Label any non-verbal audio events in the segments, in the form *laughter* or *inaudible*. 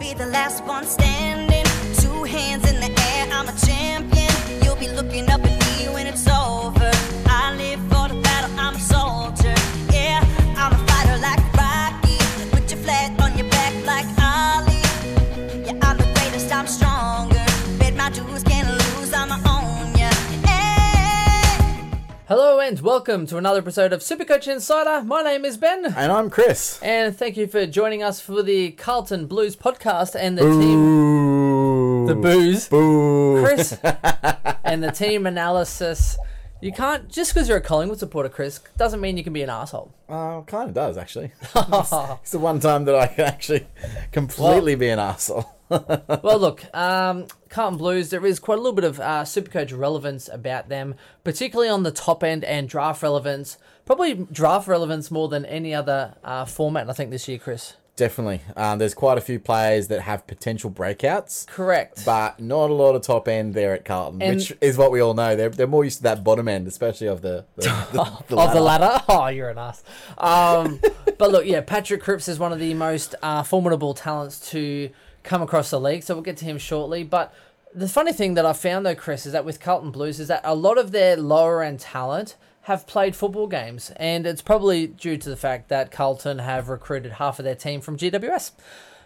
be the last one standing. Two hands in the air, I'm a champion. You'll be looking up at me Hello and welcome to another episode of Supercoach Insider. My name is Ben, And I'm Chris. and thank you for joining us for the Carlton Blues podcast and the team, the booze, Boo. Chris, *laughs* and the team analysis. You can't just because you're a Collingwood supporter, Chris, doesn't mean you can be an asshole. Uh, kind of does, actually. *laughs* it's the one time that I can actually completely be an arsehole. Well, look, um, Carlton Blues, there is quite a little bit of uh, Supercoach relevance about them, particularly on the top end and draft relevance. Probably draft relevance more than any other uh, format, I think, this year, Chris. Definitely. Um, there's quite a few players that have potential breakouts, Correct. but not a lot of top end there at Carlton, And- which is what we all know. They're, they're more used to that bottom end, especially of the, the, the, *laughs* the of the ladder. ladder. Oh, you're an ass. Um, but look, yeah, Patrick Cripps is one of the most uh, formidable talents to come across the league. So we'll get to him shortly. But the funny thing that I found though, Chris, is that with Carlton Blues, is that a lot of their lower end talent have played football games, and it's probably due to the fact that Carlton have recruited half of their team from GWS.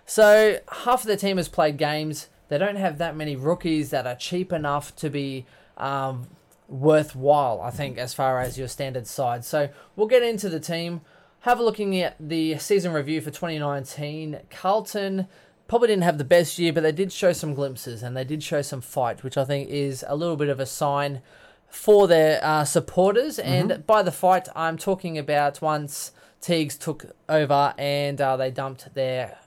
So half of their team has played games. They don't have that many rookies that are cheap enough to be um, worthwhile, I think, as far as your standard side. So we'll get into the team. Have a looking at the season review for 2019. Carlton probably didn't have the best year, but they did show some glimpses and they did show some fight, which I think is a little bit of a sign for their uh, supporters. And by the fight, I'm talking about once Teagues took over and uh, they dumped their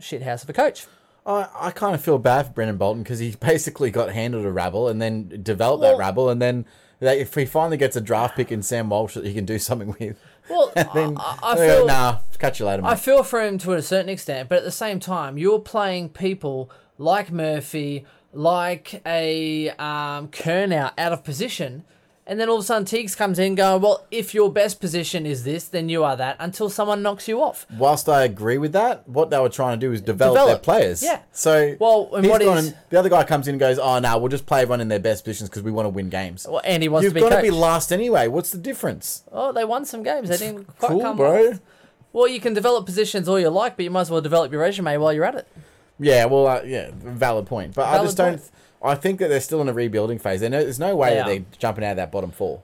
shithouse of a coach. I, I kind of feel bad for Brendon Bolton because he basically got handed a rabble and then developed Well- that rabble. And then they, if he finally gets a draft pick in Sam Walsh that he can do something with, Well, *laughs* then I, I they go, feel nah, catch you later, mate. I feel for him to a certain extent, but at the same time, you're playing people like Murphy, like a um, Curnow out of position, and then all of a sudden Teagues comes in going, well, if your best position is this, then you are that, until someone knocks you off. Whilst I agree with that, what they were trying to do is develop, Develop. their players. Yeah. So Well, and he's what gone is- and the other guy comes in and goes, "Oh no, we'll just play everyone in their best positions because we want to win games." Well, and he wants You've to be got to be last anyway. What's the difference? oh, they won some games. They didn't quite Cool, come bro. Well, you can develop positions all you like, but you might as well develop your resume while you're at it. Yeah, well, uh, yeah, valid point. But I Valid just don't. point. I think that they're still in a rebuilding phase. They know, there's no way They that are. they're jumping out of that bottom four.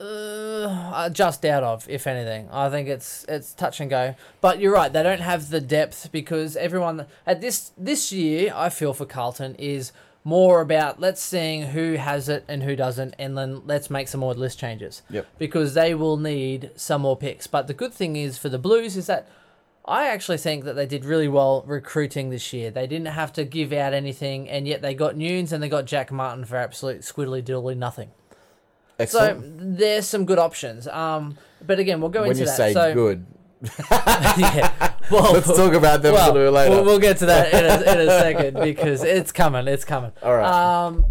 uh, just out of, if anything. I think it's it's touch and go. But you're right; they don't have the depth because everyone at this this year, I feel for Carlton is more about let's seeing who has it and who doesn't, and then let's make some more list changes. Yep. Because they will need some more picks. But the good thing is for the Blues is that. I actually think that they did really well recruiting this year. They didn't have to give out anything, and yet they got Nunes and they got Jack Martin for absolute squiddly diddly nothing. So there's some good options. Um, but again, we'll go when into you that. say so, *laughs* good, yeah. *laughs* Well, let's talk about them well, a little later. We'll, we'll get to that in a, in a *laughs* second because it's coming. It's coming. All right. Um,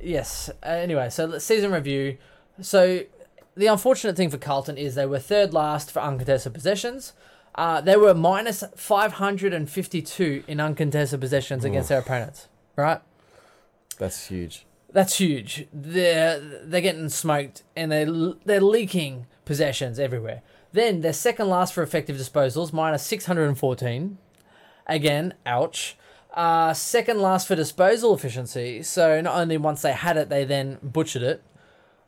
yes. Uh, anyway, so season review. So the unfortunate thing for Carlton is they were third last for uncontested possessions. Uh, they were minus 552 in uncontested possessions against their opponents. Right. That's huge. That's huge. They're they're getting smoked and they're they're leaking possessions everywhere. Then they're second last for effective disposals, minus six hundred and fourteen. Again, ouch. Uh, second last for disposal efficiency. So not only once they had it, they then butchered it.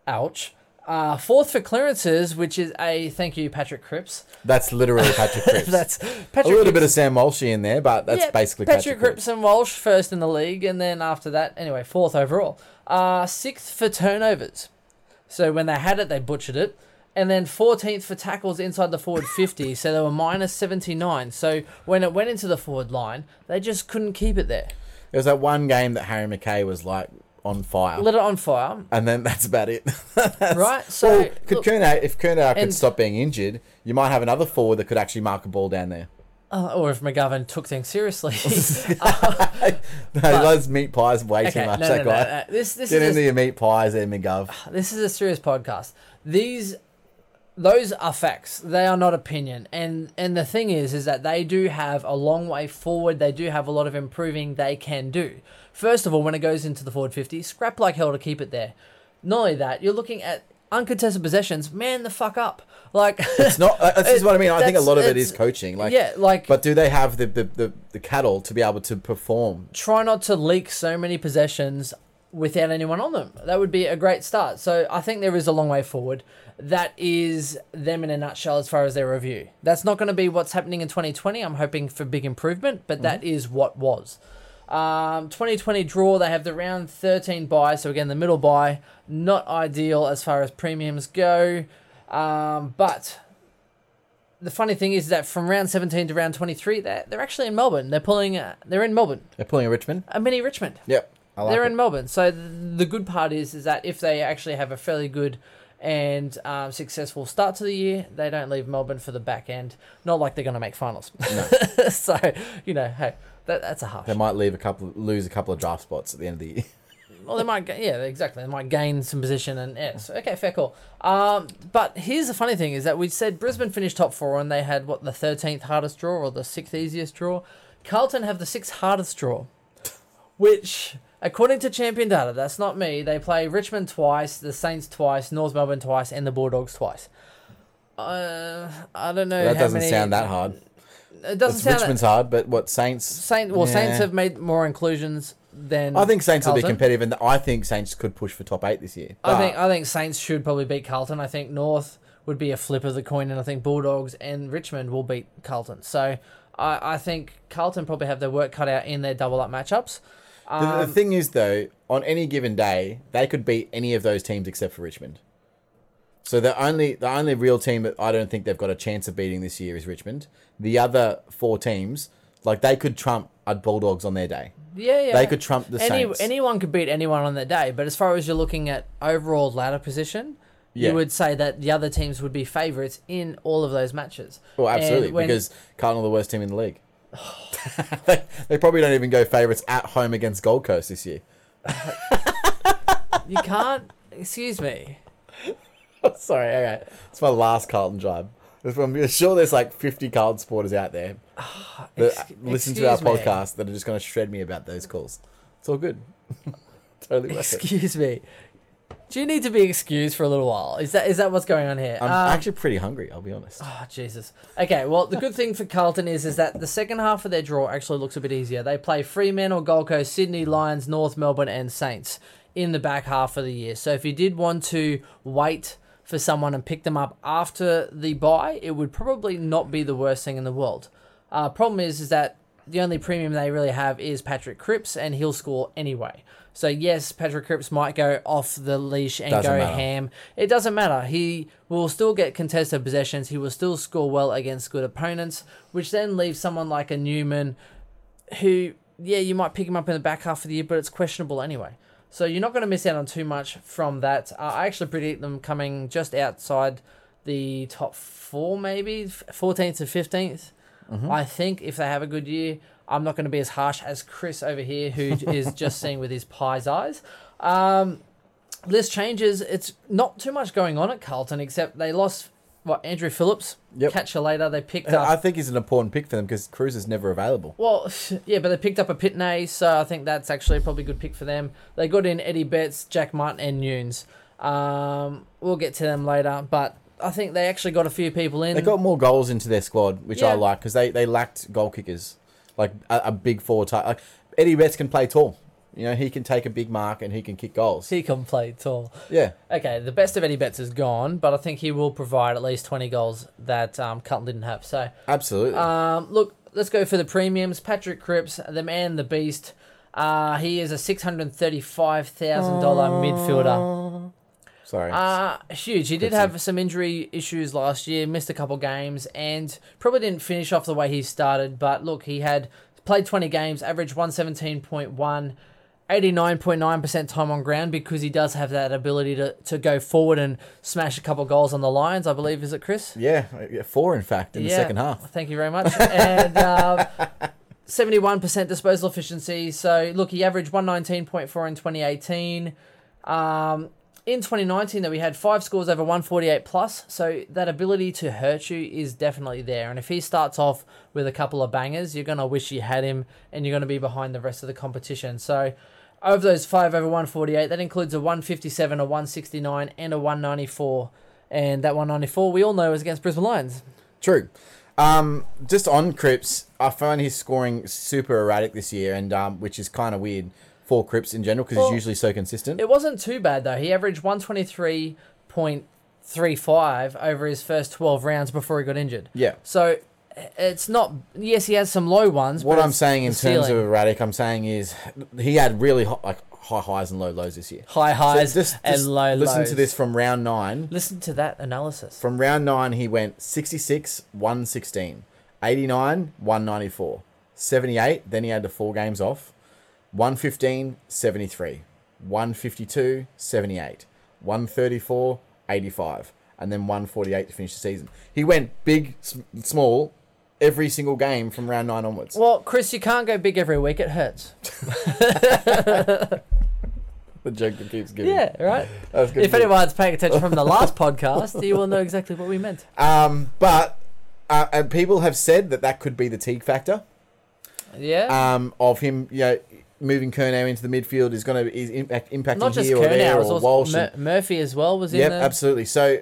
Ouch. Uh, fourth for clearances, which is a thank you, Patrick Cripps. That's literally *laughs* Patrick Cripps. That's a little Cripps. bit of Sam Walshy in there, but that's Yeah, basically Patrick, Patrick, Cripps and Walsh first in the league, and then after that, anyway, fourth overall. Uh, sixth for turnovers. So when they had it, they butchered it. And then 14th for tackles inside the forward *laughs* 50, so they were minus 79. So when it went into the forward line, they just couldn't keep it there. There was that one game that Harry McKay was like on fire. Lit it on fire, and then *laughs* that's about it. *laughs* That's- right? So well, could look, Curnow, if Curnow could and- stop being injured, you might have another forward that could actually mark a ball down there. uh, or if McGovern took things seriously. *laughs* no he loves meat pies way okay, too much. no, that no, no, guy. no. This, this Get is into a- your meat pies there, McGov. *sighs* this is a serious podcast. These those are facts. They are not opinion. And and the thing is, is that they do have a long way forward. They do have a lot of improving they can do. First of all, when it goes into the forward fifty, scrap like hell to keep it there. Not only that, you're looking at uncontested possessions. Man, the fuck up. Like It's not. uh, This is what I mean. I think a lot of it's- coaching. Like, yeah, like But do they have the, the, the, the cattle to be able to perform? try not to leak so many possessions without anyone on them. That would be a great start. So I think there is a long way forward. That is them in a nutshell as far as their review. That's not going to be what's happening in 2020. I'm hoping for big improvement, but that is what was. Um, 2020 draw, they have the round 13 bye. So again, the middle bye, not ideal as far as premiums go. Um, but the funny thing is that from round 17 to round 23, they're, they're actually in Melbourne. They're pulling, uh, they're in Melbourne, They're pulling a Richmond. a mini Richmond. Yep. I like they're it. in Melbourne. So th- the good part is is that if they actually have a fairly good and um, successful start to the year, they don't leave Melbourne for the back end. Not like they're going to make finals. *laughs* so you know, hey, that, that's a harsh. They might leave a couple, lose a couple of draft spots at the end of the year. *laughs* Well, they might, yeah, exactly. They might gain some position and yes, okay, fair call. Um, but here's the funny thing: is that we said Brisbane finished top four and they had what the thirteenth hardest draw or the sixth easiest draw. Carlton have the sixth hardest draw, which, according to Champion Data, that's not me. They play Richmond twice, the Saints twice, North Melbourne twice, and the Bulldogs twice. Uh, I don't know. that how doesn't many- sound that hard. It doesn't It's sound. Richmond's hard, but what Saints? Saint, well, Saints have made more inclusions than. I think Saints will be Carlton. competitive, and I think Saints could push for top eight this year. I think I think Saints should probably beat Carlton. I think North would be a flip of the coin, and I think Bulldogs and Richmond will beat Carlton. So I, I think Carlton probably have their work cut out in their double up matchups. The, the Um, thing is, though, on any given day, they could beat any of those teams except for Richmond. So the only the only real team that I don't think they've got a chance of beating this year is Richmond. The other four teams, like they could trump a Bulldogs on their day. yeah, yeah, They could trump the Any, Saints. anyone could beat anyone on their day, but as far as you're looking at overall ladder position, Yeah. you would say that the other teams would be favourites in all of those matches. Well, absolutely, when- because Carlton are the worst team in the league. They, *laughs* they probably don't even go favourites at home against Gold Coast this year. you can't. excuse me. *laughs* Sorry, okay. It's my last Carlton job. I'm sure there's like 50 Carlton supporters out there *sighs* ah, that Ex- listen to our me. podcast that are just going to shred me about those calls. It's all good. *laughs* totally worth it. Excuse me. Do you need to be excused for a little while? Is that is that what's going on here? I'm Um, actually pretty hungry, I'll be honest. Oh, Jesus. Okay, well, the good thing for Carlton is is that the second half of their draw actually looks a bit easier. They play Fremantle, Gold Coast, Sydney, Lions, North Melbourne, and Saints in the back half of the year. So if you did want to wait for someone and pick them up after the bye, it would probably not be the worst thing in the world. Uh, problem is, is that the only premium they really have is Patrick Cripps, and he'll score anyway. So yes, Patrick Cripps might go off the leash and Doesn't go matter. ham. It doesn't matter. He will still get contested possessions. He will still score well against good opponents, which then leaves someone like a Newman, who yeah, you might pick him up in the back half of the year, but it's questionable anyway. So you're not going to miss out on too much from that. Uh, I actually predict them coming just outside the top four, maybe 14th to 15th. I think if they have a good year, I'm not going to be as harsh as Chris over here, who is *laughs* just seeing with his pie's eyes. Um, list changes. It's not too much going on at Carlton, except they lost what Andrew Phillips. Yep. Catch you later. They picked up. I think he's an important pick for them because Cruz is never available. Well, *laughs* yeah, but they picked up a Pitney, so I think that's actually probably a good pick for them. They got in Eddie Betts, Jack Martin, and Nunes. Um, we'll get to them later, but I think they actually got a few people in. They got more goals into their squad, which I like because they, they lacked goal kickers, like a, a big forward type. Like Eddie Betts can play tall. You know, he can take a big mark and he can kick goals. he can play tall. Yeah, Okay, the best of Eddie Betts is gone, but I think he will provide at least 20 goals that um, Carlton didn't have. So, absolutely. um, look, let's go for the premiums. Patrick Cripps, the man, the beast. Uh, he is a $635,000 midfielder. Sorry. Uh, huge. He did Good have some injury issues last year, missed a couple games, and probably didn't finish off the way he started. But look, he had played 20 games, averaged 117.1, 89.9% time on ground because he does have that ability to, to go forward and smash a couple goals on the Lions, I believe. Is it, Chris? yeah, yeah, four in fact in the second half. Thank you very much. and um, *laughs* 71% disposal efficiency. So, look, he averaged 119.4 in 2018. Um, in 2019 that we had five scores over 148 plus, so that ability to hurt you is definitely there. And if he starts off with a couple of bangers, you're gonna wish you had him, and you're gonna be behind the rest of the competition. So. over those five over 148, that includes a 157, a 169, and a 194. And that 194, we all know, is against Brisbane Lions. True. Um, just on Cripps, I find his scoring super erratic this year, and um, which is kind of weird for Cripps in general because Well, he's usually so consistent. It wasn't too bad though. He averaged 123.35 over his first 12 rounds before he got injured. yeah. So it's not. Yes, he has some low ones. What but I'm saying in terms ceiling. of erratic, I'm saying is he had really hot, like high highs and low lows this year. high So highs just- and just low Listen lows. to this from round nine. Listen to that analysis. From round nine, he went 66, 116, 89, 194, 78. Then he had the four games off. 115, 73, 152, 78, 134, 85, and then 148 to finish the season. He went big, small, every single game from round nine onwards. Well, Chris, you can't go big every week. It hurts. *laughs* the joke that keeps giving. Yeah, right. *laughs* If anyone's paying attention from the *laughs* last podcast, you will know exactly what we meant. Um, but uh, and people have said that that could be the Teague factor. Yeah. um, of him, you know, moving Curnow into the midfield is going to is impact impacting Not just here or there or Walsh. Mur- Murphy as well was in Yep, there. absolutely. So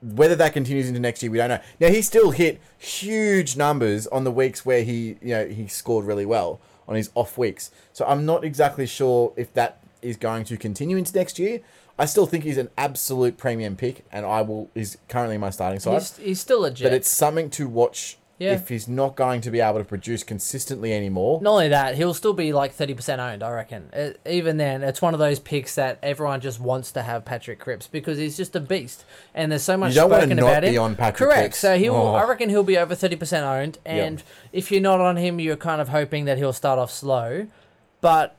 whether that continues into next year, we don't know. Now he still hit huge numbers on the weeks where he, you know, he scored really well on his off weeks. So I'm not exactly sure if that is going to continue into next year. I still think he's an absolute premium pick, and I will. He's currently my starting side, He's, he's still legit. but it's something to watch. Yeah. If he's not going to be able to produce consistently anymore, Not only that, he'll still be like 30% owned, I reckon. Uh even then, it's one of those picks that everyone just wants to have Patrick Cripps because he's just a beast. And there's so much You don't wanna spoken not about him. be on Patrick Correct. Cripps. So he'll, Oh. I reckon he'll be over 30% owned. And if you're not on him, you're kind of hoping that he'll start off slow. But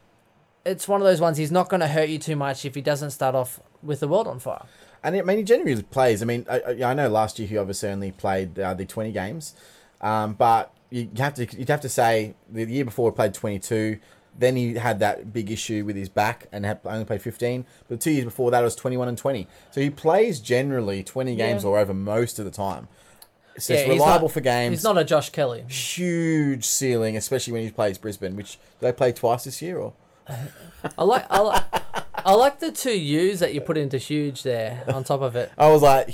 it's one of those ones, he's not going to hurt you too much if he doesn't start off with the world on fire. And I mean, he generally plays. I mean, I, I- I know last year he obviously only played uh, the twenty games, um, but you have to you'd have to say the year before he played twenty two. Then he had that big issue with his back and had only played fifteen. But two years before that it was twenty one and twenty. So he plays generally twenty games Yeah. or over most of the time. So Yeah, it's he's reliable not- for games. He's not a Josh Kelly. huge ceiling, especially when he plays Brisbane, which they play twice this year. Or *laughs* I like I like I like the two U's that you put into huge there on top of it. I was like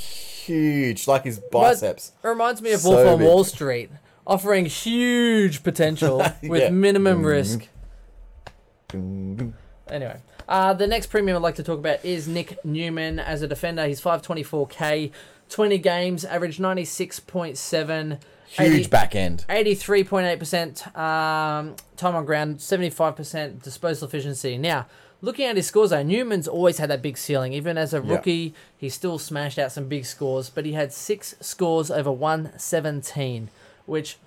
huge, like his biceps. It reminds me of So Wolf on big. Wall Street, offering huge potential *laughs* with Yeah. minimum risk. Anyway, uh, the next premium I'd like to talk about is Nick Newman as a defender. He's 524k, 20 games, average 96.7. Huge back end. 83.8% um, time on ground, 75% disposal efficiency. Now, looking at his scores though, Newman's always had that big ceiling. Even as a Yeah. rookie, he still smashed out some big scores, but he had six scores over 117, which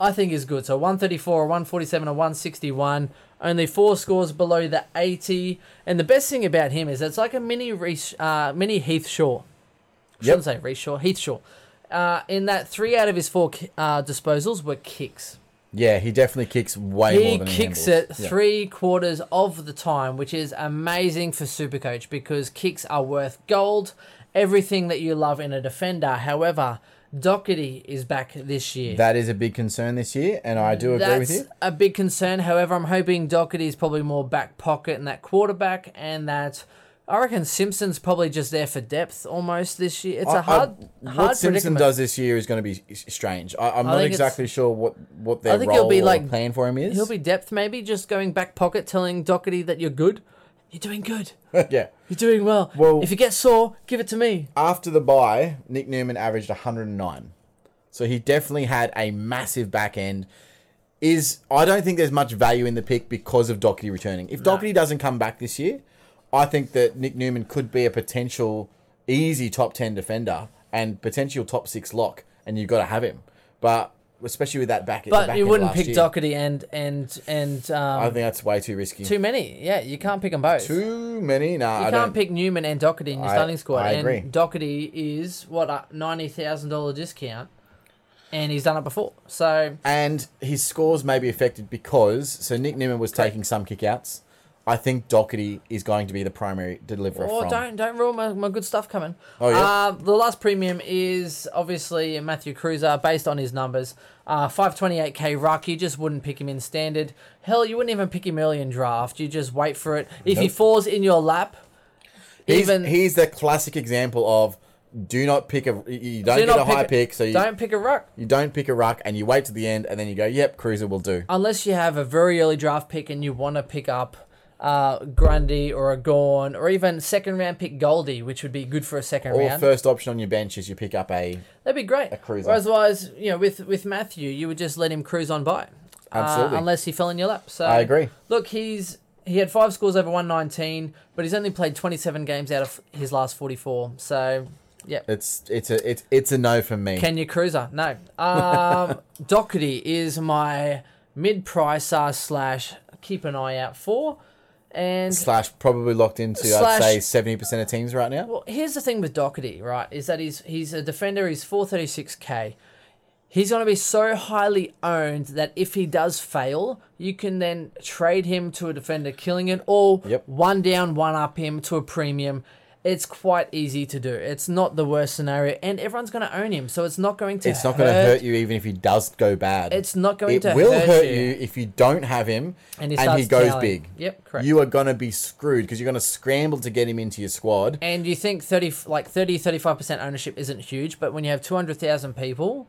I think is good. So 134, 147, and 161. Only four scores below the 80. And the best thing about him is it's like a mini Reece, uh, mini Heath Shaw. Shouldn't say Reece Shaw, Heath Shaw. Uh, in that three out of his four uh, disposals were kicks. Yeah, he definitely kicks way more He than kicks he it. Yeah. three quarters of the time, which is amazing for Supercoach because kicks are worth gold. Everything that you love in a defender. However, Docherty is back this year. That is a big concern this year, and I do agree That's with you. a big concern. However, I'm hoping Docherty is probably more back pocket and that quarterback, and that I reckon Simpson's probably just there for depth almost this year. It's I- a hard, I- hard what Simpson predicament. does this year is going to be s- strange. I, I'm I not think it's- exactly sure what what their I think he'll role be or like- plan for him is. He'll be depth, maybe just going back pocket, telling Docherty that you're good. You're doing good. *laughs* yeah. You're doing well. Well- if you get sore, give it to me. After the bye, Nick Newman averaged 109, so he definitely had a massive back end. Is I don't think there's much value in the pick because of Docherty returning. If Docherty doesn't come back this year, I think that Nick Newman could be a potential easy top 10 defender and potential top six lock, and you've got to have him. But especially with that back, But back you wouldn't pick year, Docherty and and and I um, think that's way too risky. too many. Yeah, you can't pick them both. Too many? Nah, you I can't don't. pick Newman and Docherty in your I- starting squad. I agree. And Docherty is what a ninety thousand dollar discount, and he's done it before. So and his scores may be affected because so Nick Newman was taking some kickouts I think Docherty is going to be the primary deliverer Oh, from. don't don't ruin my, my good stuff coming. Oh, yeah? Uh, the last premium is obviously Matthew Kreuzer, based on his numbers. Uh, 528k ruck. You just wouldn't pick him in standard. Hell, you wouldn't even pick him early in draft. You just wait for it. If he falls in your lap, He's, even he's the classic example of do not pick a you don't do get a high a- pick, so you don't pick a ruck you don't pick a ruck and you wait to the end and then you go, yep, Cruiser will do. unless you have a very early draft pick and you want to pick up. Uh, Grundy or a Gawn or even second round pick Goldie, which would be good for a second Or round. first option on your bench is you pick up a That'd be great. A cruiser. Otherwise, you know, with with Matthew, you would just let him cruise on by. Absolutely. Uh, unless he fell in your lap. So I agree. Look, he's he had five scores over one nineteen, but he's only played twenty seven games out of his last forty four. So yeah. It's it's a it's it's a no from me. Kenya Kreuzer, no. Um, *laughs* Docherty is my mid pricer slash keep an eye out for, and Slash probably locked into Slash- I'd say seventy percent of teams right now. Well, here's the thing with Docherty, right? Is that he's he's a defender. He's four thirty six k. He's going to be so highly owned that if he does fail, you can then trade him to a defender killing it, or Yep. one down, one up him to a premium. It's quite easy to do. It's not the worst scenario, and everyone's going to own him, so it's not going to. It's not going to hurt you even if he does go bad. It's not going it to will hurt hurt you. you if you don't have him And and he he, goes big. Yep, correct. You are going to be screwed because you're going to scramble to get him into your squad. And you think 30 like 30 35% ownership isn't huge, but when you have 200,000 people,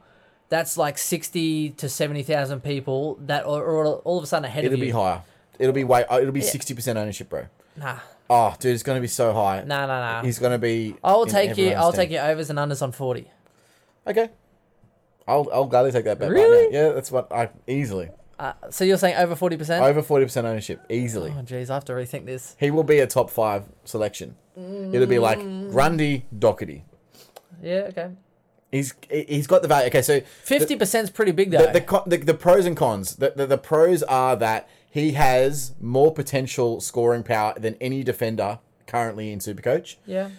that's like 60 to 70,000 people that are all, all of a sudden ahead It'll of you. be higher. It'll be way. uh, It'll be sixty percent ownership, bro. Nah. Oh, dude, it's going to be so high. No, no, no. He's going to be. I'll in take you everyone's I'll team. take your overs and unders on 40. Okay. I'll I'll gladly take that bet Really? right now. Yeah, that's what I easily Uh, so you're saying over 40%? over forty percent ownership easily. Oh jeez, I have to rethink this. He will be a top five selection. It'll be like Grundy, Docherty. Yeah, okay. He's he's got the value. Okay, so 50% is pretty big though. the, the, the the pros and cons. The, the the pros are that he has more potential scoring power than any defender currently in Supercoach. yeah.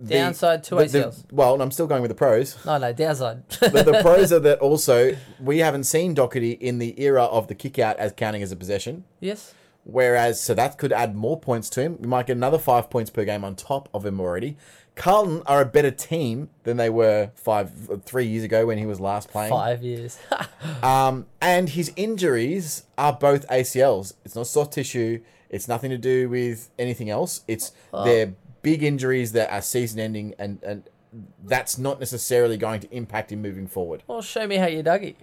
The- Downside to the- the- ACLs. well, I'm still going with the pros. no, no, downside. *laughs* the, the pros are that also we haven't seen Docherty in the era of the kick out as counting as a possession. yes. Whereas, so that could add more points to him. We might get another five points per game on top of him already. Carlton are a better team than they were five, three years ago when he was last playing. 5 years. *laughs* Um, and his injuries are both ACLs. It's not soft tissue. It's nothing to do with anything else. It's they're big injuries that are season ending, and and that's not necessarily going to impact him moving forward. well, show me how you dug it.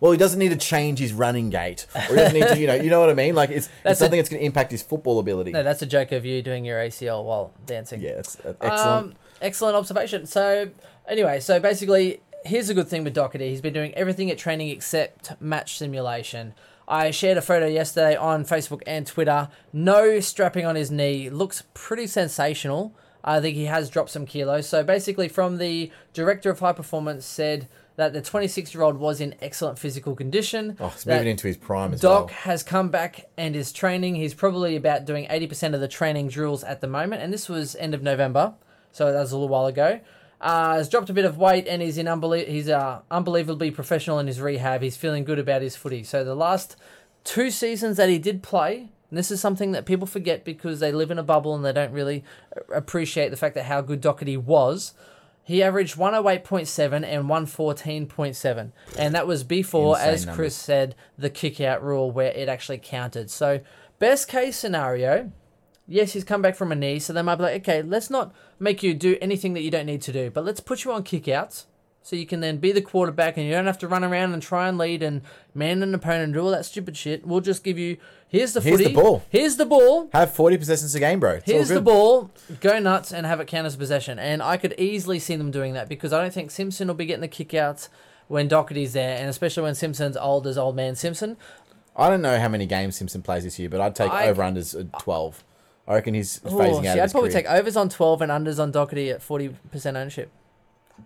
Well, he doesn't need to change his running gait, or he doesn't need to, you know, you know what I mean. Like it's, That's it's something a- that's going to impact his football ability. No, that's a joke of you doing your ACL while dancing. yeah, it's uh, excellent. Um, excellent observation. So, anyway, so basically, here's a good thing with Docherty. He's been doing everything at training except match simulation. I shared a photo yesterday on Facebook and Twitter. No strapping on his knee. Looks pretty sensational. I think he has dropped some kilos. So basically, from the director of high performance said that the 26 year old was in excellent physical condition. oh, it's moving into his prime as well. Doc well. has come back and is training. He's probably about doing 80% of the training drills at the moment, and this was end of November, so that was a little while ago. Uh, has dropped a bit of weight and he's in unbelie- he's uh, unbelievably professional in his rehab. He's feeling good about his footy. So the last two seasons that he did play, and this is something that people forget because they live in a bubble and they don't really appreciate the fact that how good Docherty was. He averaged 108.7 and 114.7. And that was before, Insane as numbers. Chris said, the kick out rule where it actually counted. So, best case scenario, yes, he's come back from a knee. So they might be like, okay, let's not make you do anything that you don't need to do, but let's put you on kick outs. So you can then be the quarterback and you don't have to run around and try and lead and man an opponent and do all that stupid shit. We'll just give you here's the Here's the footy. ball. Here's the ball. Have forty possessions a game, bro. It's Here's the ball, go nuts and have it count as possession. And I could easily see them doing that because I don't think Simpson will be getting the kickouts when Docherty's there, and especially when Simpson's old as old man Simpson. I don't know how many games Simpson plays this year, but I'd take I- over unders at twelve. I reckon he's phasing see, out. of I'd probably career. take overs on 12 and unders on Docherty at 40% ownership.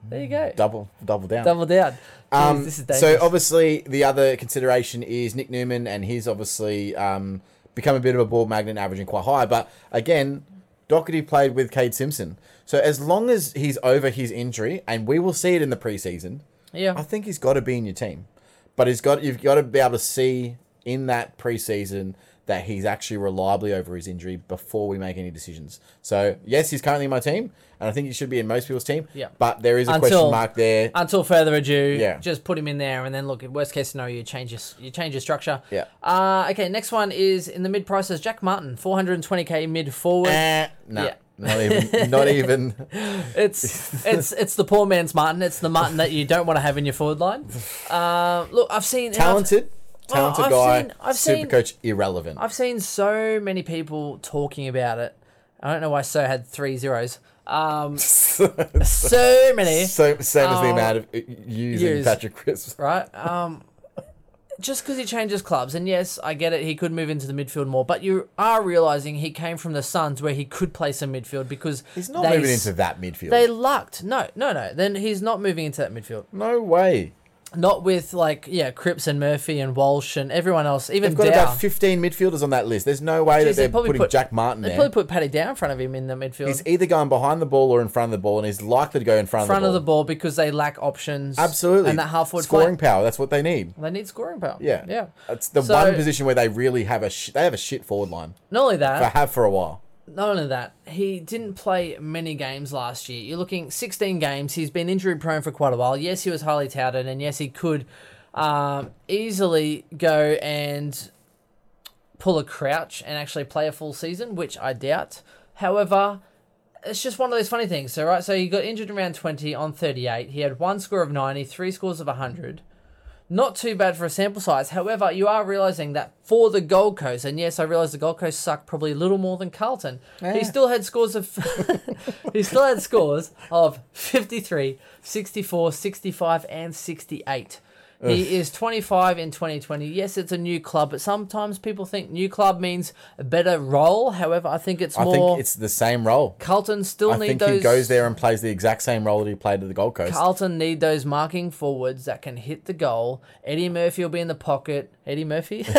There you go. double double down. Double down. Um, so obviously the other consideration is Nick Newman, and he's obviously um, become a bit of a ball magnet, averaging quite high. But again, Docherty played with Kade Simpson, so as long as he's over his injury, and we will see it in the preseason, Yeah, I think he's got to be in your team. But he's got you've got to be able to see in that preseason that he's actually reliably over his injury before we make any decisions. So yes, he's currently in my team, and I think he should be in most people's team. Yeah. But there is a Until- question mark there. Until further ado, Yeah. just put him in there, and then look. at Worst case scenario, you change your you change your structure. Yeah. Uh, okay. Next one is in the mid prices. Jack Martin, 420k mid forward. Eh, no, Yeah. not even, not *laughs* even. It's it's it's the poor man's Martin. It's the Martin that you don't want to have in your forward line. *laughs* Uh, look, I've seen and I've- Talented, Well, I've guy. seen- I've super seen- coach irrelevant. I've seen so many people talking about it. I don't know why so had three zeros. Um, *laughs* so many, so same as the amount of uh, using use. Patrick Crisp. right? Um, just because he changes clubs, and yes, I get it. He could move into the midfield more, but you are realizing he came from the Suns, where he could play some midfield because He's not they moving into that midfield. They lucked. No, no, no. Then he's not moving into that midfield. no way. Not with like yeah, Cripps and Murphy and Walsh and everyone else. Even They've got Dow. about 15 midfielders on that list. There's no way Jeez, that they they're probably putting put- Jack Martin They there. probably put Paddy Dow in front of him in the midfield. He's either going behind the ball or in front of the ball, and he's likely to go in front, front of of the the ball. ball because they lack options. Absolutely. And that half forward scoring flank. power. That's what they need. They need scoring power. Yeah, Yeah. It's the So- one position where they really have a sh- they have a shit forward line. Not only that. They have for a while. Not only that, he didn't play many games last year. You're looking 16 games. He's been injury prone for quite a while. Yes, he was highly touted, and yes, he could um, easily go and pull a crouch and actually play a full season, which I doubt. However, it's just one of those funny things. So right, so he got injured around 20 on 38. He had one score of 90, three scores of 100. Not too bad for a sample size. However, you are realizing that for the Gold Coast, and yes, I realize the Gold Coast sucked probably a little more than Carlton. He still had scores of *laughs* he still had scores of 53, 64, 65 and 68. He is 25 in 2020. Yes, it's a new club, but sometimes people think new club means a better role. However, I think it's I more think it's the same role. Carlton still I need think those he goes there and plays the exact same role that he played at the Gold Coast. Carlton need those marking forwards that can hit the goal. Eddie Murphy will be in the pocket. Eddie Murphy? *laughs* *laughs*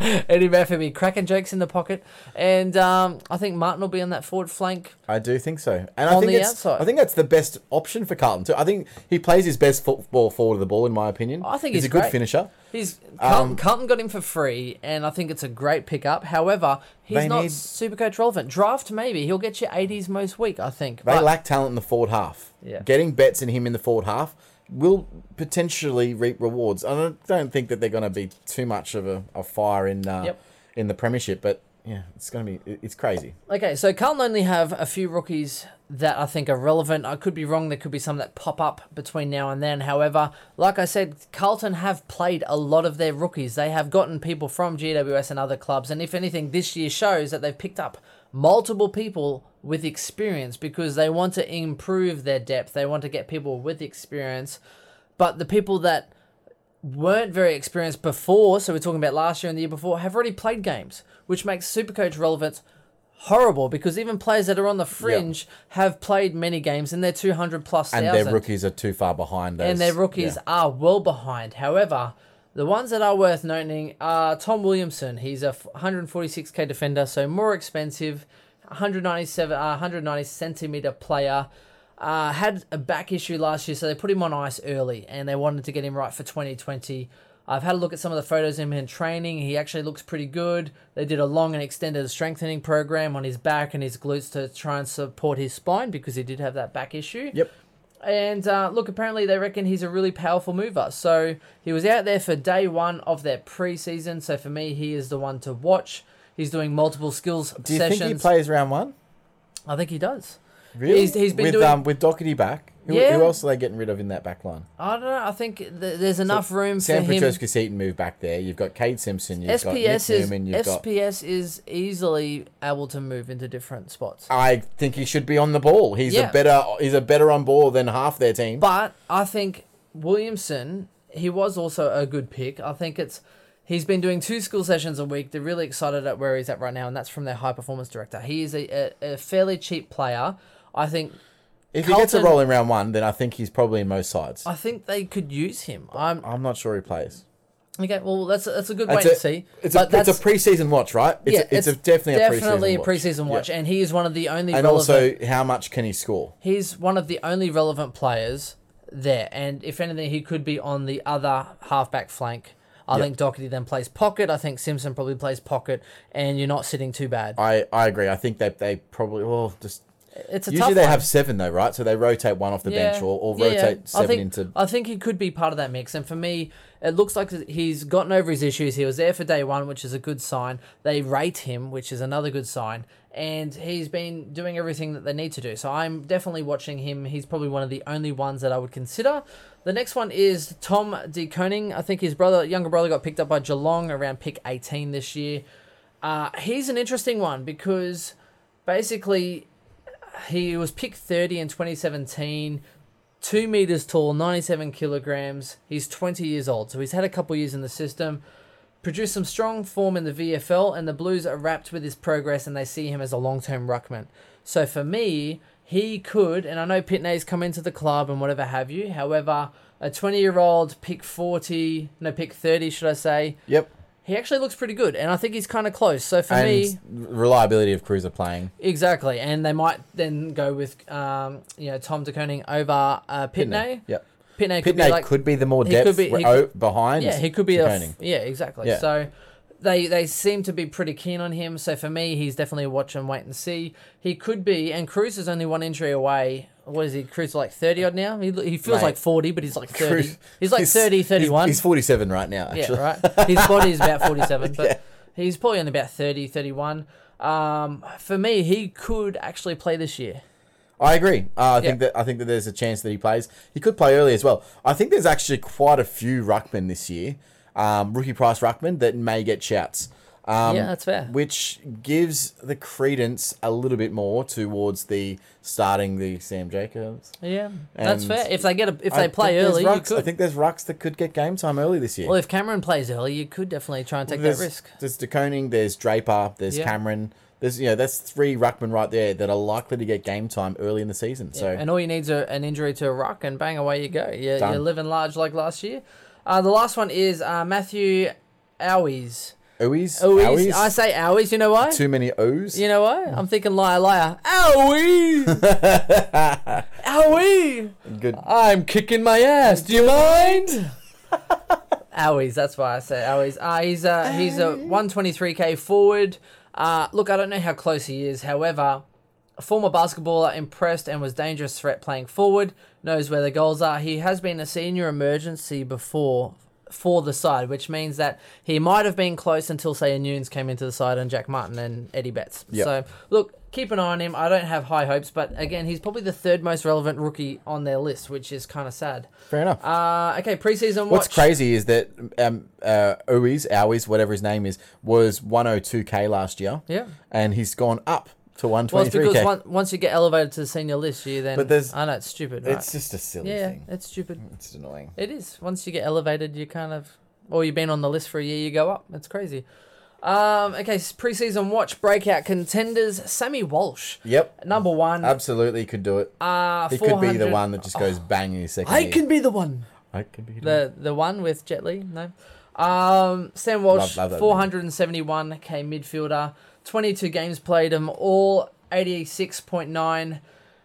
Eddie Murphy will be cracking jokes in the pocket. And um, I think Martin will be on that forward flank. I do think so, and I On think the it's, outside. I think that's the best option for Carlton too. I think he plays his best football forward of the ball, in my opinion. I think he's, he's a good great. finisher. He's Carlton, Um, Carlton got him for free, and I think it's a great pickup. However, he's not need- super coach relevant. Draft maybe he'll get you 80s most week. I think. They But lack talent in the forward half. Yeah. Getting Betts in him in the forward half will potentially reap rewards. I don't, don't think that they're going to be too much of a, a fire in uh, Yep. in the premiership, but yeah, it's going to be it's crazy. Okay, so Carlton only have a few rookies that I think are relevant. I could be wrong. There could be some that pop up between now and then. However, like I said, Carlton have played a lot of their rookies. They have gotten people from GWS and other clubs. And if anything, this year shows that they've picked up multiple people with experience because they want to improve their depth. They want to get people with experience. But the people that weren't very experienced before, so we're talking about last year and the year before, have already played games, which makes Supercoach relevance horrible because even players that are on the fringe have played many games and they're 200 plus And thousand. their rookies are too far behind. Those, and their rookies yeah. are well behind. However, the ones that are worth noting are Tom Williamson. He's a 146k defender, so more expensive, 197, uh, 190 centimeter player. Uh, had a back issue last year, so they put him on ice early, and they wanted to get him right for 2020. I've had a look at some of the photos of him in training. He actually looks pretty good. They did a long and extended strengthening program on his back and his glutes to try and support his spine because he did have that back issue. Yep. And uh, look, apparently they reckon he's a really powerful mover. So he was out there for day one of their preseason. So for me, he is the one to watch. He's doing multiple skills Do you sessions. think he plays round one? I think he does. Really? He's- he's been with doing- um with Docherty back. Who, Yeah. who else are they getting rid of in that back line? I don't know. I think th- there's enough room Sam for. Petrosky Seaton moved back there. You've got Kade Simpson. You've SPS got is Newman. You've got. Is easily able to move into different spots. I think he should be on the ball. He's Yeah. a better. He's a better on ball than half their team. But I think Williamson, he was also a good pick. I think it's he's been doing two school sessions a week. They're really excited at where he's at right now, and that's from their high performance director. He is a, a, a fairly cheap player. I think if he gets a Carlton- role in round one, then I think he's probably in most sides. I think they could use him. I'm I'm not sure he plays. okay. Well, that's a, that's a good way It's to a, see. It's but a, it's a preseason watch, right? It's, yeah, a, it's, a definitely, definitely a preseason watch. preseason watch, Yeah. and he is one of the only And relevant. also, how much can he score? he's one of the only relevant players there, and if anything, he could be on the other halfback flank. I Yep. think Docherty then plays pocket. I think Simpson probably plays pocket, and you're not sitting too bad. I, I agree. I think they they probably well just It's a usually they one. have seven though, right? So they rotate one off the bench or, or Yeah, yeah. rotate seven I think, into. I think he could be part of that mix. And for me, it looks like he's gotten over his issues. He was there for day one, which is a good sign. They rate him, which is another good sign. And he's been doing everything that they need to do. So I'm definitely watching him. He's probably one of the only ones that I would consider. The next one is Tom De Koning. I think his brother, younger brother, got picked up by Geelong around pick 18 this year. Uh, he's an interesting one because basically he was picked 30 in 2017 two meters tall 97 kilograms. He's 20 years old. So he's had a couple years in the system. Produced some strong form in the vfl and the blues are wrapped with his progress and they see him as a long-term ruckman. So for me he could and i know pitney's come into the club and whatever have you however a 20 year old pick 40 no pick 30 should i say yep. He actually looks pretty good and i think he's kind of close so for And me reliability of Kreuzer playing. Exactly, and they might then go with um, you know Tom De Koning over uh, Pitney. Yep. Pitney could Pitney be like could be the more depth could be- he behind. yeah he could be a yeah exactly. Yeah. So they they seem to be pretty keen on him. So for me, he's definitely a watch and wait and see. He could be, and Cruz is only one injury away. What is he? Cruz like thirty odd now. He, he feels Mate. like forty, but he's like thirty. Cruz- he's *laughs* like 30, 31. He's, he's 47 right now, Yeah, right. His body is about *laughs* 47, but Yeah. he's probably only about 30, 31. Um, for me, he could actually play this year. I agree. Uh, I think that I think that there's a chance that he plays. He could play early as well. I think there's actually quite a few ruckmen this year, um, rookie price ruckmen that may get shouts. Um, Yeah, that's fair. Which gives the credence a little bit more towards the starting the Sam Jacobs. Yeah, that's fair. If they get a, if I they play early, you rucks- could. I think there's rucks that could get game time early this year. well, if Cameron plays early, you could definitely try and take there's, that risk. There's De Koning, there's Draper, there's Yeah. Cameron. There's you know that's three ruckmen right there that are likely to get game time early in the season. So and all you need is a, an injury to a ruck, and bang away you go. You're, you're living large like last year. Uh, the last one is uh, Matthew Owies. Owies, Owies. Owies? I say Owies. You know why? too many O's. You know why? I'm thinking liar, liar. Owie! *laughs* Owie! Good. I'm kicking my ass. Do you mind? *laughs* Owies, that's why I say Owies. Uh, he's a he's a 123k forward. Uh, look, I don't know how close he is. However, a former basketballer impressed and was dangerous threat playing forward. Knows where the goals are. He has been a senior emergency before for the side, which means that he might have been close until say a Nunes came into the side and Jack Martin and Eddie Betts. Yep. So look, keep an eye on him. I don't have high hopes, but again, he's probably the third most relevant rookie on their list, which is kind of sad. Fair enough. Uh, okay, preseason What's crazy is that um, uh, Owies, Owies, whatever his name is, was 102k last year, Yeah. and he's gone up to Well, it's 123k. because one, once you get elevated to the senior list, you then. But there's- I know it's stupid, right? it's just a silly yeah, thing. it's stupid. It's annoying. It is. Once you get elevated, you kind of, or you've been on the list for a year, you go up. It's crazy. Um, okay, s- preseason watch breakout contenders. Sammy Walsh, Yep, number one. absolutely could do it. uh, He could be the 400 one that just goes bang in his second I year. can be the one. I can be the, The the one with Jet Li, no. Um, Sam Walsh, Love- love that four hundred and seventy-one k midfielder, twenty-two games played, them all eighty-six point nine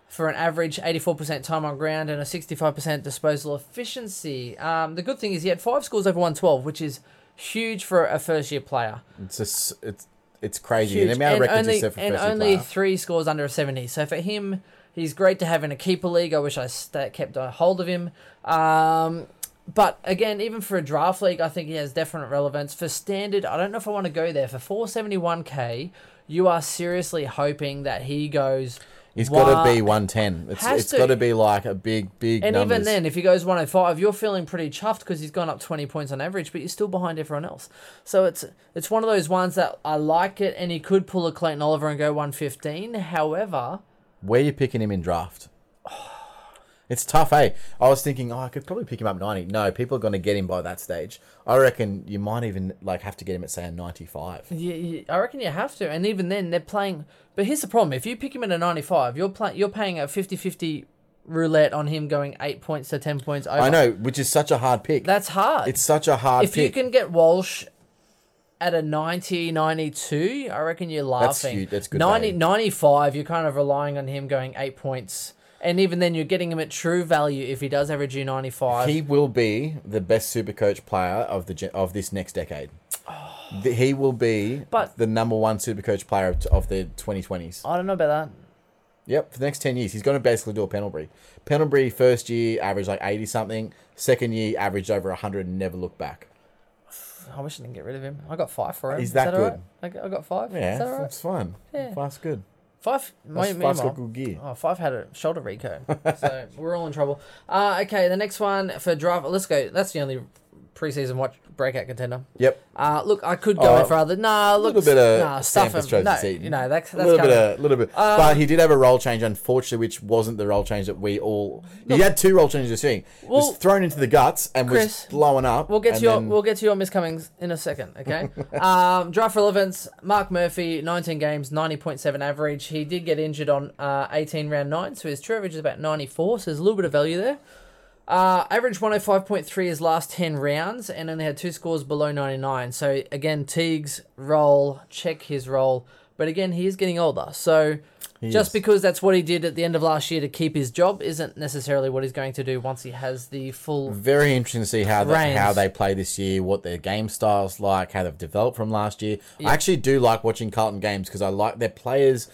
for an average eighty-four percent time on ground and a sixty-five percent disposal efficiency. Um, the good thing is he had five scores over one twelve, which is huge for a first-year player. It's just it's it's crazy. Huge. The amount of records only, set for and first only player. three scores under a 70. So for him, he's great to have in a keeper league. I wish I sta kept a hold of him. Um, but again, even for a draft league, I think he has definite relevance. For standard, I don't know if I want to go there. For 471k, you are seriously hoping that he goes. He's got to be 110. It's Has got to be like a big big And numbers. even then, if he goes 105, you're feeling pretty chuffed because he's gone up 20 points on average, but you're still behind everyone else. So it's it's one of those ones that I like it, and he could pull a Clayton Oliver and go 115. However, Where you picking him in draft? It's tough, eh? I was thinking, oh, I could probably pick him up 90. No, people are going to get him by that stage. I reckon you might even like have to get him at say a 95. you, you, I reckon you have to. And even then, they're playing. But here's the problem: if you pick him at a 95, you're playing. You're paying a 50-50 roulette on him going eight points to 10 points over. I know, which is such a hard pick. That's hard. it's such a hard pick. if you can get Walsh at a 90, 92, I reckon you're laughing. huge. That's good 90, value. 95, you're kind of relying on him going eight points And even then, you're getting him at true value if he does average you 95. He will be the best super coach player of the of this next decade. *sighs* The- he will be But- the number one super coach player of, of the 2020s. I don't know about that. Yep, for the next 10 years. He's going to basically do a Pendlebury. Pendlebury, first year, averaged like 80 something. Second year, averaged over 100 and never looked back. I wish I didn't get rid of him. I got five for him. He's Is that good. right? I got- I got five. Yeah, Is that all right? it's fun. Yeah. Fast good. Five. Fast meanwhile- got good gear. Oh, five had a shoulder reco, *laughs* so we're all in trouble. Uh, okay, the next one for draft. Let's go. That's the only preseason watch breakout contender. Yep. Uh, look, I could go Oh, in for other. Nah, look, a little bit of nah, stuff him. No, you know that's A little bit, of, little bit, Um, but he did have a role change, unfortunately, which wasn't the role change that we all. he had two role changes this year. Well, was thrown into the guts and Chris, was blowing up. We'll get to your then- we'll get to your Miss Cummings in a second, okay? *laughs* um, draft relevance: Marc Murphy, 19 games, 90.7 average. He did get injured on uh, 18 round nine, so his true average is about 94. So there's a little bit of value there. Uh, average 105.3 his last 10 rounds, and only had two scores below 99. So again, Teague's role, check his role, but again, he is getting older. So He just is. because that's what he did at the end of last year to keep his job isn't necessarily what he's going to do once he has the full Very interesting to see how Reigns. how they play this year, what their game style's like, how they've developed from last year. I actually do like watching Carlton games because I like their players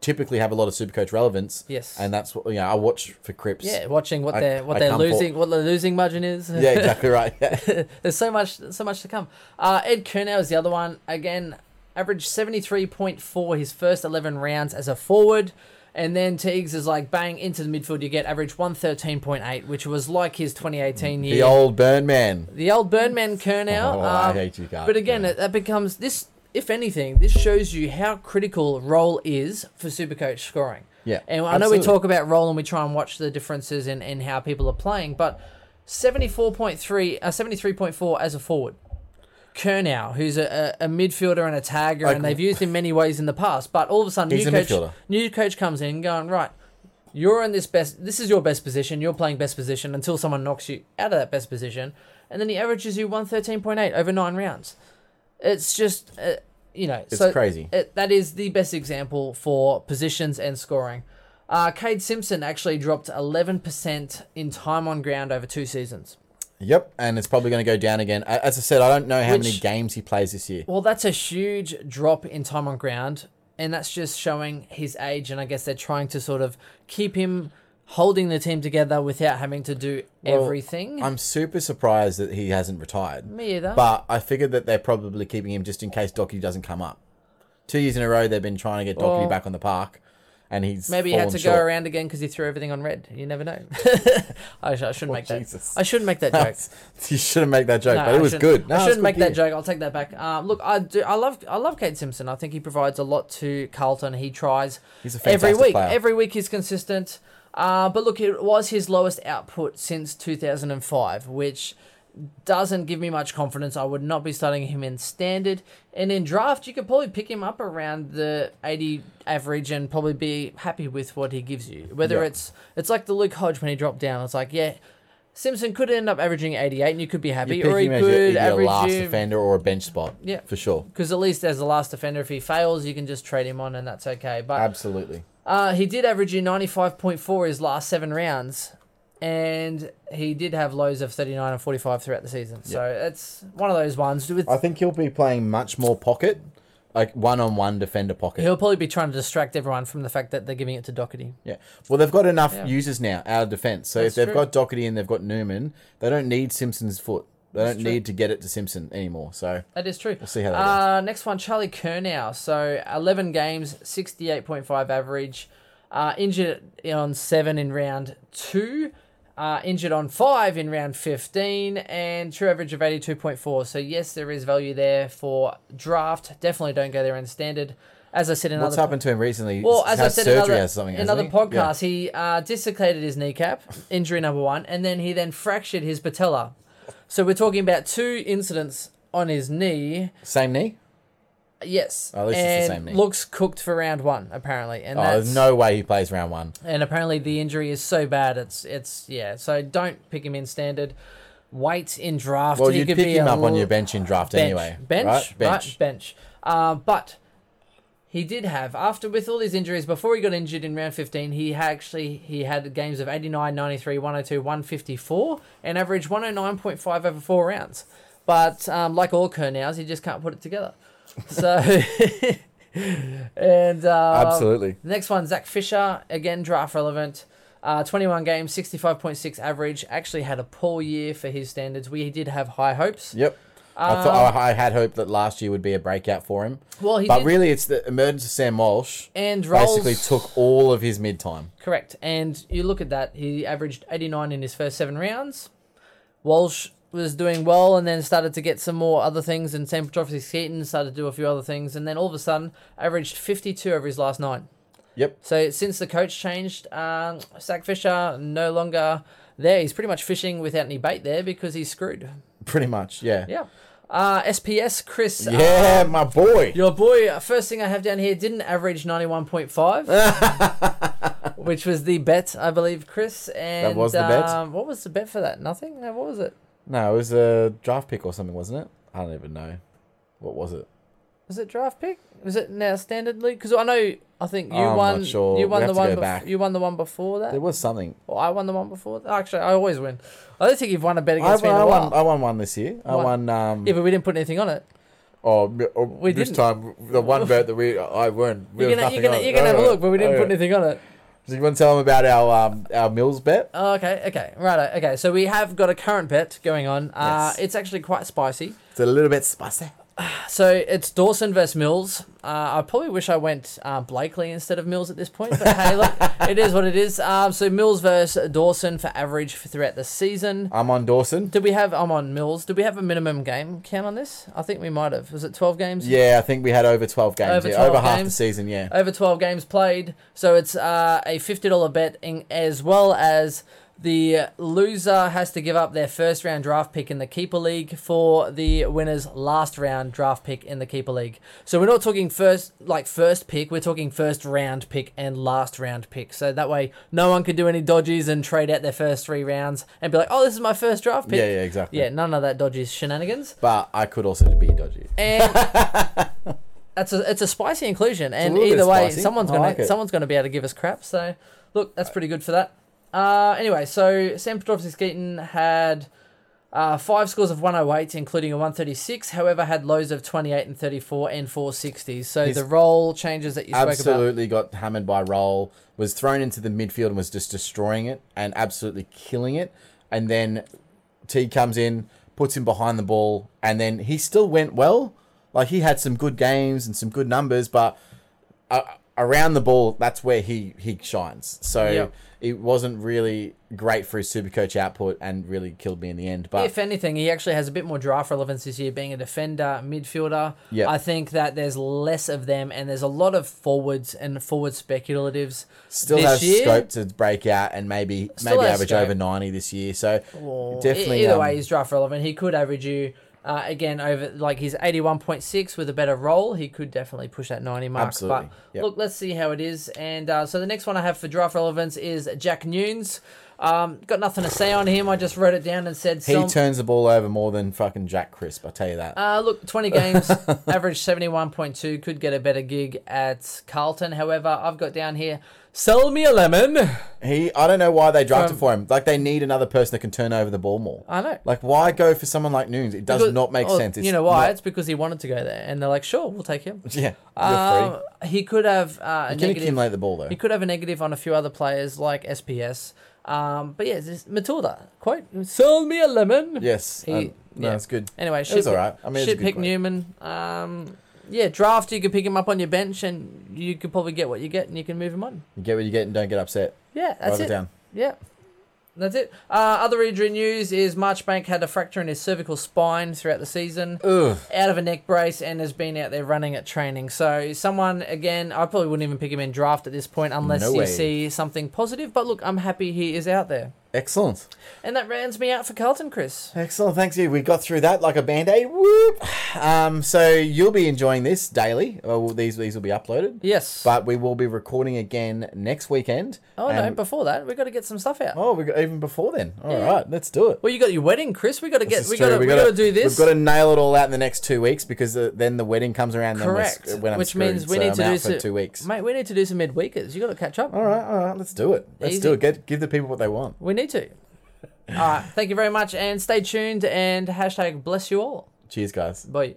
typically have a lot of Supercoach relevance. Yes. and that's what you know. I watch for Crips. Yeah, watching what I- they're what I they're come for- losing, what the losing margin is. *laughs* yeah, exactly right. *laughs* Yeah. There's so much, so much to come. Uh, Ed Curnow is the other one. Again, average seventy three point four his first eleven rounds as a forward, and then Teagues is like bang into the midfield. You get average one thirteen point eight, which was like his twenty eighteen year. the old burn man. The old Birdman Curnow. Oh, I um, hate you, Gar- But again, yeah. that becomes this. If anything, this shows you how critical role is for Supercoach scoring. Yeah, And I know we talk about role and we try and watch the differences in, in how people are playing, but 74.3, uh, 73.4 as a forward. Curnow, who's a, a, a midfielder and a tagger, Like- and they've used him many ways in the past, but all of a sudden, new coach, midfielder. new coach comes in going, right, you're in this best, this is your best position, you're playing best position until someone knocks you out of that best position, and then he averages you 113.8 over nine rounds. It's just, uh, you know, It's so crazy. It, that is the best example for positions and scoring. Uh, Kade Simpson actually dropped 11% in time on ground over two seasons. Yep, and it's probably going to go down again. As I said, I don't know how many games he plays this year. Well, that's a huge drop in time on ground, and that's just showing his age. And I guess they're trying to sort of keep him holding the team together without having to do Well, everything. I'm super surprised that he hasn't retired. Me either. But I figured that they're probably keeping him just in case Docherty doesn't come up. Two years in a row, they've been trying to get Docherty Well, back on the park, and he's Maybe he had to short. go around again because he threw everything on red. You never know. *laughs* I, sh- I shouldn't Oh, make that. Jesus. I shouldn't make that joke. *laughs* you shouldn't make that joke, No, but it was good. No, I shouldn't good make that joke. I'll take that back. Um, look, I do. I love. I love Kade Simpson. I think he provides a lot to Carlton. He tries He's a every week. player. Every week he's consistent. Uh, but look, it was his lowest output since 2005, which doesn't give me much confidence. I would not be starting him in standard. And in draft, you could probably pick him up around the 80 average and probably be happy with what he gives you. Whether Yeah. it's it's like the Luke Hodge when he dropped down. It's like, yeah, Simpson could end up averaging 88 and you could be happy. Or he him as your, could your average last you... defender or a bench spot. Yeah. for sure. Because at least as the last defender, if he fails, you can just trade him on and that's okay. But Absolutely. Uh, he did average in 95.4 his last seven rounds. And he did have lows of 39 and 45 throughout the season. So it's one of those ones. With, I think he'll be playing much more pocket, like one-on-one defender pocket. he'll probably be trying to distract everyone from the fact that they're giving it to Docherty. Yeah. Well, they've got enough Yeah. users now out of defence. So That's if they've true. got Docherty and they've got Newman, they don't need Simpson's foot. They That's don't true. need to get it to Simpson anymore. So That is true. We'll see how that uh, Next one, Charlie Curnow. So 11 games, 68.5 average. Uh, injured on seven in round two. Uh, injured on five in round 15 and true average of 82.4. So, yes, there is value there for draft. Definitely don't go there in standard. As I said in what's happened to him recently? well, as I said surgery in other, or something. in hasn't he? Yeah. he uh, dislocated his kneecap, injury number one, and then he then fractured his patella. So we're talking about two incidents on his knee. Same knee. Yes, Oh, at least and it's the same knee. looks cooked for round one apparently, and Oh, that's there's no way he plays round one. and apparently the injury is so bad it's it's yeah. So don't pick him in standard. Wait in draft. Well, He you'd could pick be him a up on l- your bench in draft bench, anyway. bench, right? Bench. bench. Uh, but He did have after with all these injuries before he got injured in round 15 he actually he had games of 89 93 102 154 and averaged 109.5 over four rounds. But um, like all Curnows he just can't put it together. So *laughs* and uh, Absolutely. next one Zac Fisher again draft relevant. Uh, 21 games 65.6 average actually had a poor year for his standards. We did have high hopes. Yep. I thought I had hoped that last year would be a breakout for him. well But did really, it's the emergence of Sam Walsh and rolls, basically took all of his mid time. Correct. And you look at that, he averaged 89 in his first seven rounds. Walsh was doing well and then started to get some more other things, and Sam Petrevski-Seton started to do a few other things, and then all of a sudden averaged 52 over his last nine. Yep. So since the coach changed, um, Zac Fisher no longer there. He's pretty much fishing without any bait there because he's screwed. Pretty much. Yeah. Yeah. Uh, SPS, Chris. uh, Yeah, my boy. your boy, uh, first thing I have down here, didn't average 91.5, *laughs* which was the bet, I believe, Chris. And, that was the bet? Um, what was the bet for that? Nothing? Uh, What was it? No, it was a draft pick or something, wasn't it? I don't even know. What was it? Was it draft pick? Was it now standard league? Because I know, I think you I'm not won. sure. You won the one. bef- back. You won the one before that. There was something. Or I won the one before. That? Actually, I always win. I don't think you've won a bet I, against me in I a while. won. I won one this year. I won. Um, yeah, but we didn't put anything on it. oh, oh, We this didn't. time the one bet that we I won. You're gonna, you're gonna, you're gonna have a look, but we didn't put anything on it. So you want to tell them about our um, our Mills bet? Oh, okay, okay, right, okay. So we have got a current bet going on. Uh, Yes. It's actually quite spicy. It's a little bit spicy. So it's Dawson versus Mills. Uh, I probably wish I went uh, Blakey instead of Mills at this point, but hey, look, *laughs* it is what it is. Um, so Mills versus Dawson for average for throughout the season. I'm on Dawson. Did we have? I'm on Mills. Did we have a minimum game count on this? I think we might have. Was it 12 games? Yeah, I think we had over 12 games. Over yeah, 12 over half the season, yeah. over 12 games played. So it's uh, a $50 bet, in, as well as the loser has to give up their first round draft pick in the Keeper League for the winner's last round draft pick in the Keeper League. So we're not talking first, like first pick, we're talking first round pick and last round pick. So that way no one could do any dodges and trade out their first three rounds and be like, oh, this is my first draft pick. Yeah, yeah, exactly. Yeah, none of that dodgy shenanigans. But I could also be dodgy. And *laughs* that's a it's a spicy inclusion, and either way, spicy. someone's gonna like it. someone's gonna be able to give us crap. So, look, that's pretty good for that. Uh, anyway, so Sam Petrevski-Seton had uh, five scores of 108, including a 136. However, had lows of 28 and 34 and 460s. So He's the role changes that you spoke about. absolutely got hammered by roll, was thrown into the midfield and was just destroying it and absolutely killing it. And then T comes in, puts him behind the ball, and then he still went well. Like he had some good games and some good numbers, but uh, around the ball, that's where he he shines. So Yep. it wasn't really great for his super coach output and really killed me in the end. But If anything, he actually has a bit more draft relevance this year, being a defender, midfielder. Yeah. I think that there's less of them, and there's a lot of forwards and forward speculatives. still has year. scope to break out and maybe Still maybe average scope. over 90 this year. So Well, definitely either um, way, he's draft relevant. He could average you uh, again over like he's eighty one point six with a better roll. He could definitely push that ninety mark. Absolutely, But yep. look, let's see how it is. And uh, so the next one I have for draft relevance is Jack Newnes. Um, got nothing to say on him. I just wrote it down and said He turns the ball over more than fucking Jack Crisp. I tell you that. Uh, look, 20 games, *laughs* average 71.2. Could get a better gig at Carlton. However, I've got down here, sell me a lemon. he, I don't know why they drafted From- for him. Like they need another person that can turn over the ball more. I know. Like why go for someone like Newnes? It does Because- not make oh, sense. It's you know why? not- It's because he wanted to go there. And they're like, sure, we'll take him. *laughs* yeah, you're Um, he could have uh, a You can negative. accumulate the ball though. He could have a negative on a few other players like SPS. Um, but yeah, this Matilda quote: "Sell me a lemon." Yes, He- um, no, yeah. it's good. Anyway, It was alright. I mean, shit pick quote. Newman. Um, yeah, draft. You could pick him up on your bench, and you could probably get what you get, and you can move him on. You get what you get and don't get upset. Yeah, that's Write it it. down. Yeah. That's it. Uh, other injury news is Marchbank had a fracture in his cervical spine throughout the season, Ugh. out of a neck brace, and has been out there running at training. So, someone, again, I probably wouldn't even pick him in draft at this point unless No you way. see something positive. But look, I'm happy he is out there. Excellent. And that rounds me out for Carlton, Chris. Excellent. Thanks you. We got through that like a band aid. Whoop. Um, so you'll be enjoying this daily. Well, these these will be uploaded. Yes. But we will be recording again next weekend. oh, no, before that, we've got to get some stuff out. Oh, we got even before then. All right, Yeah. let's do it. Well, you got your wedding, Chris. We got to get. We got to. We got to do this. We've got to nail it all out in the next two weeks because uh, then the wedding comes around. Correct. Then when I'm Which screwed, means we so need I'm to do for some, two weeks. mate. We need to do some midweekers. You got to catch up. All right, all right, let's do it. Let's Easy. do it. Get give the people what they want. We need to. all right. Thank you very much, and stay tuned. And hashtag bless you all. Cheers, guys. Bye.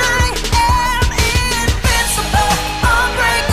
I am invincible, unbreakable.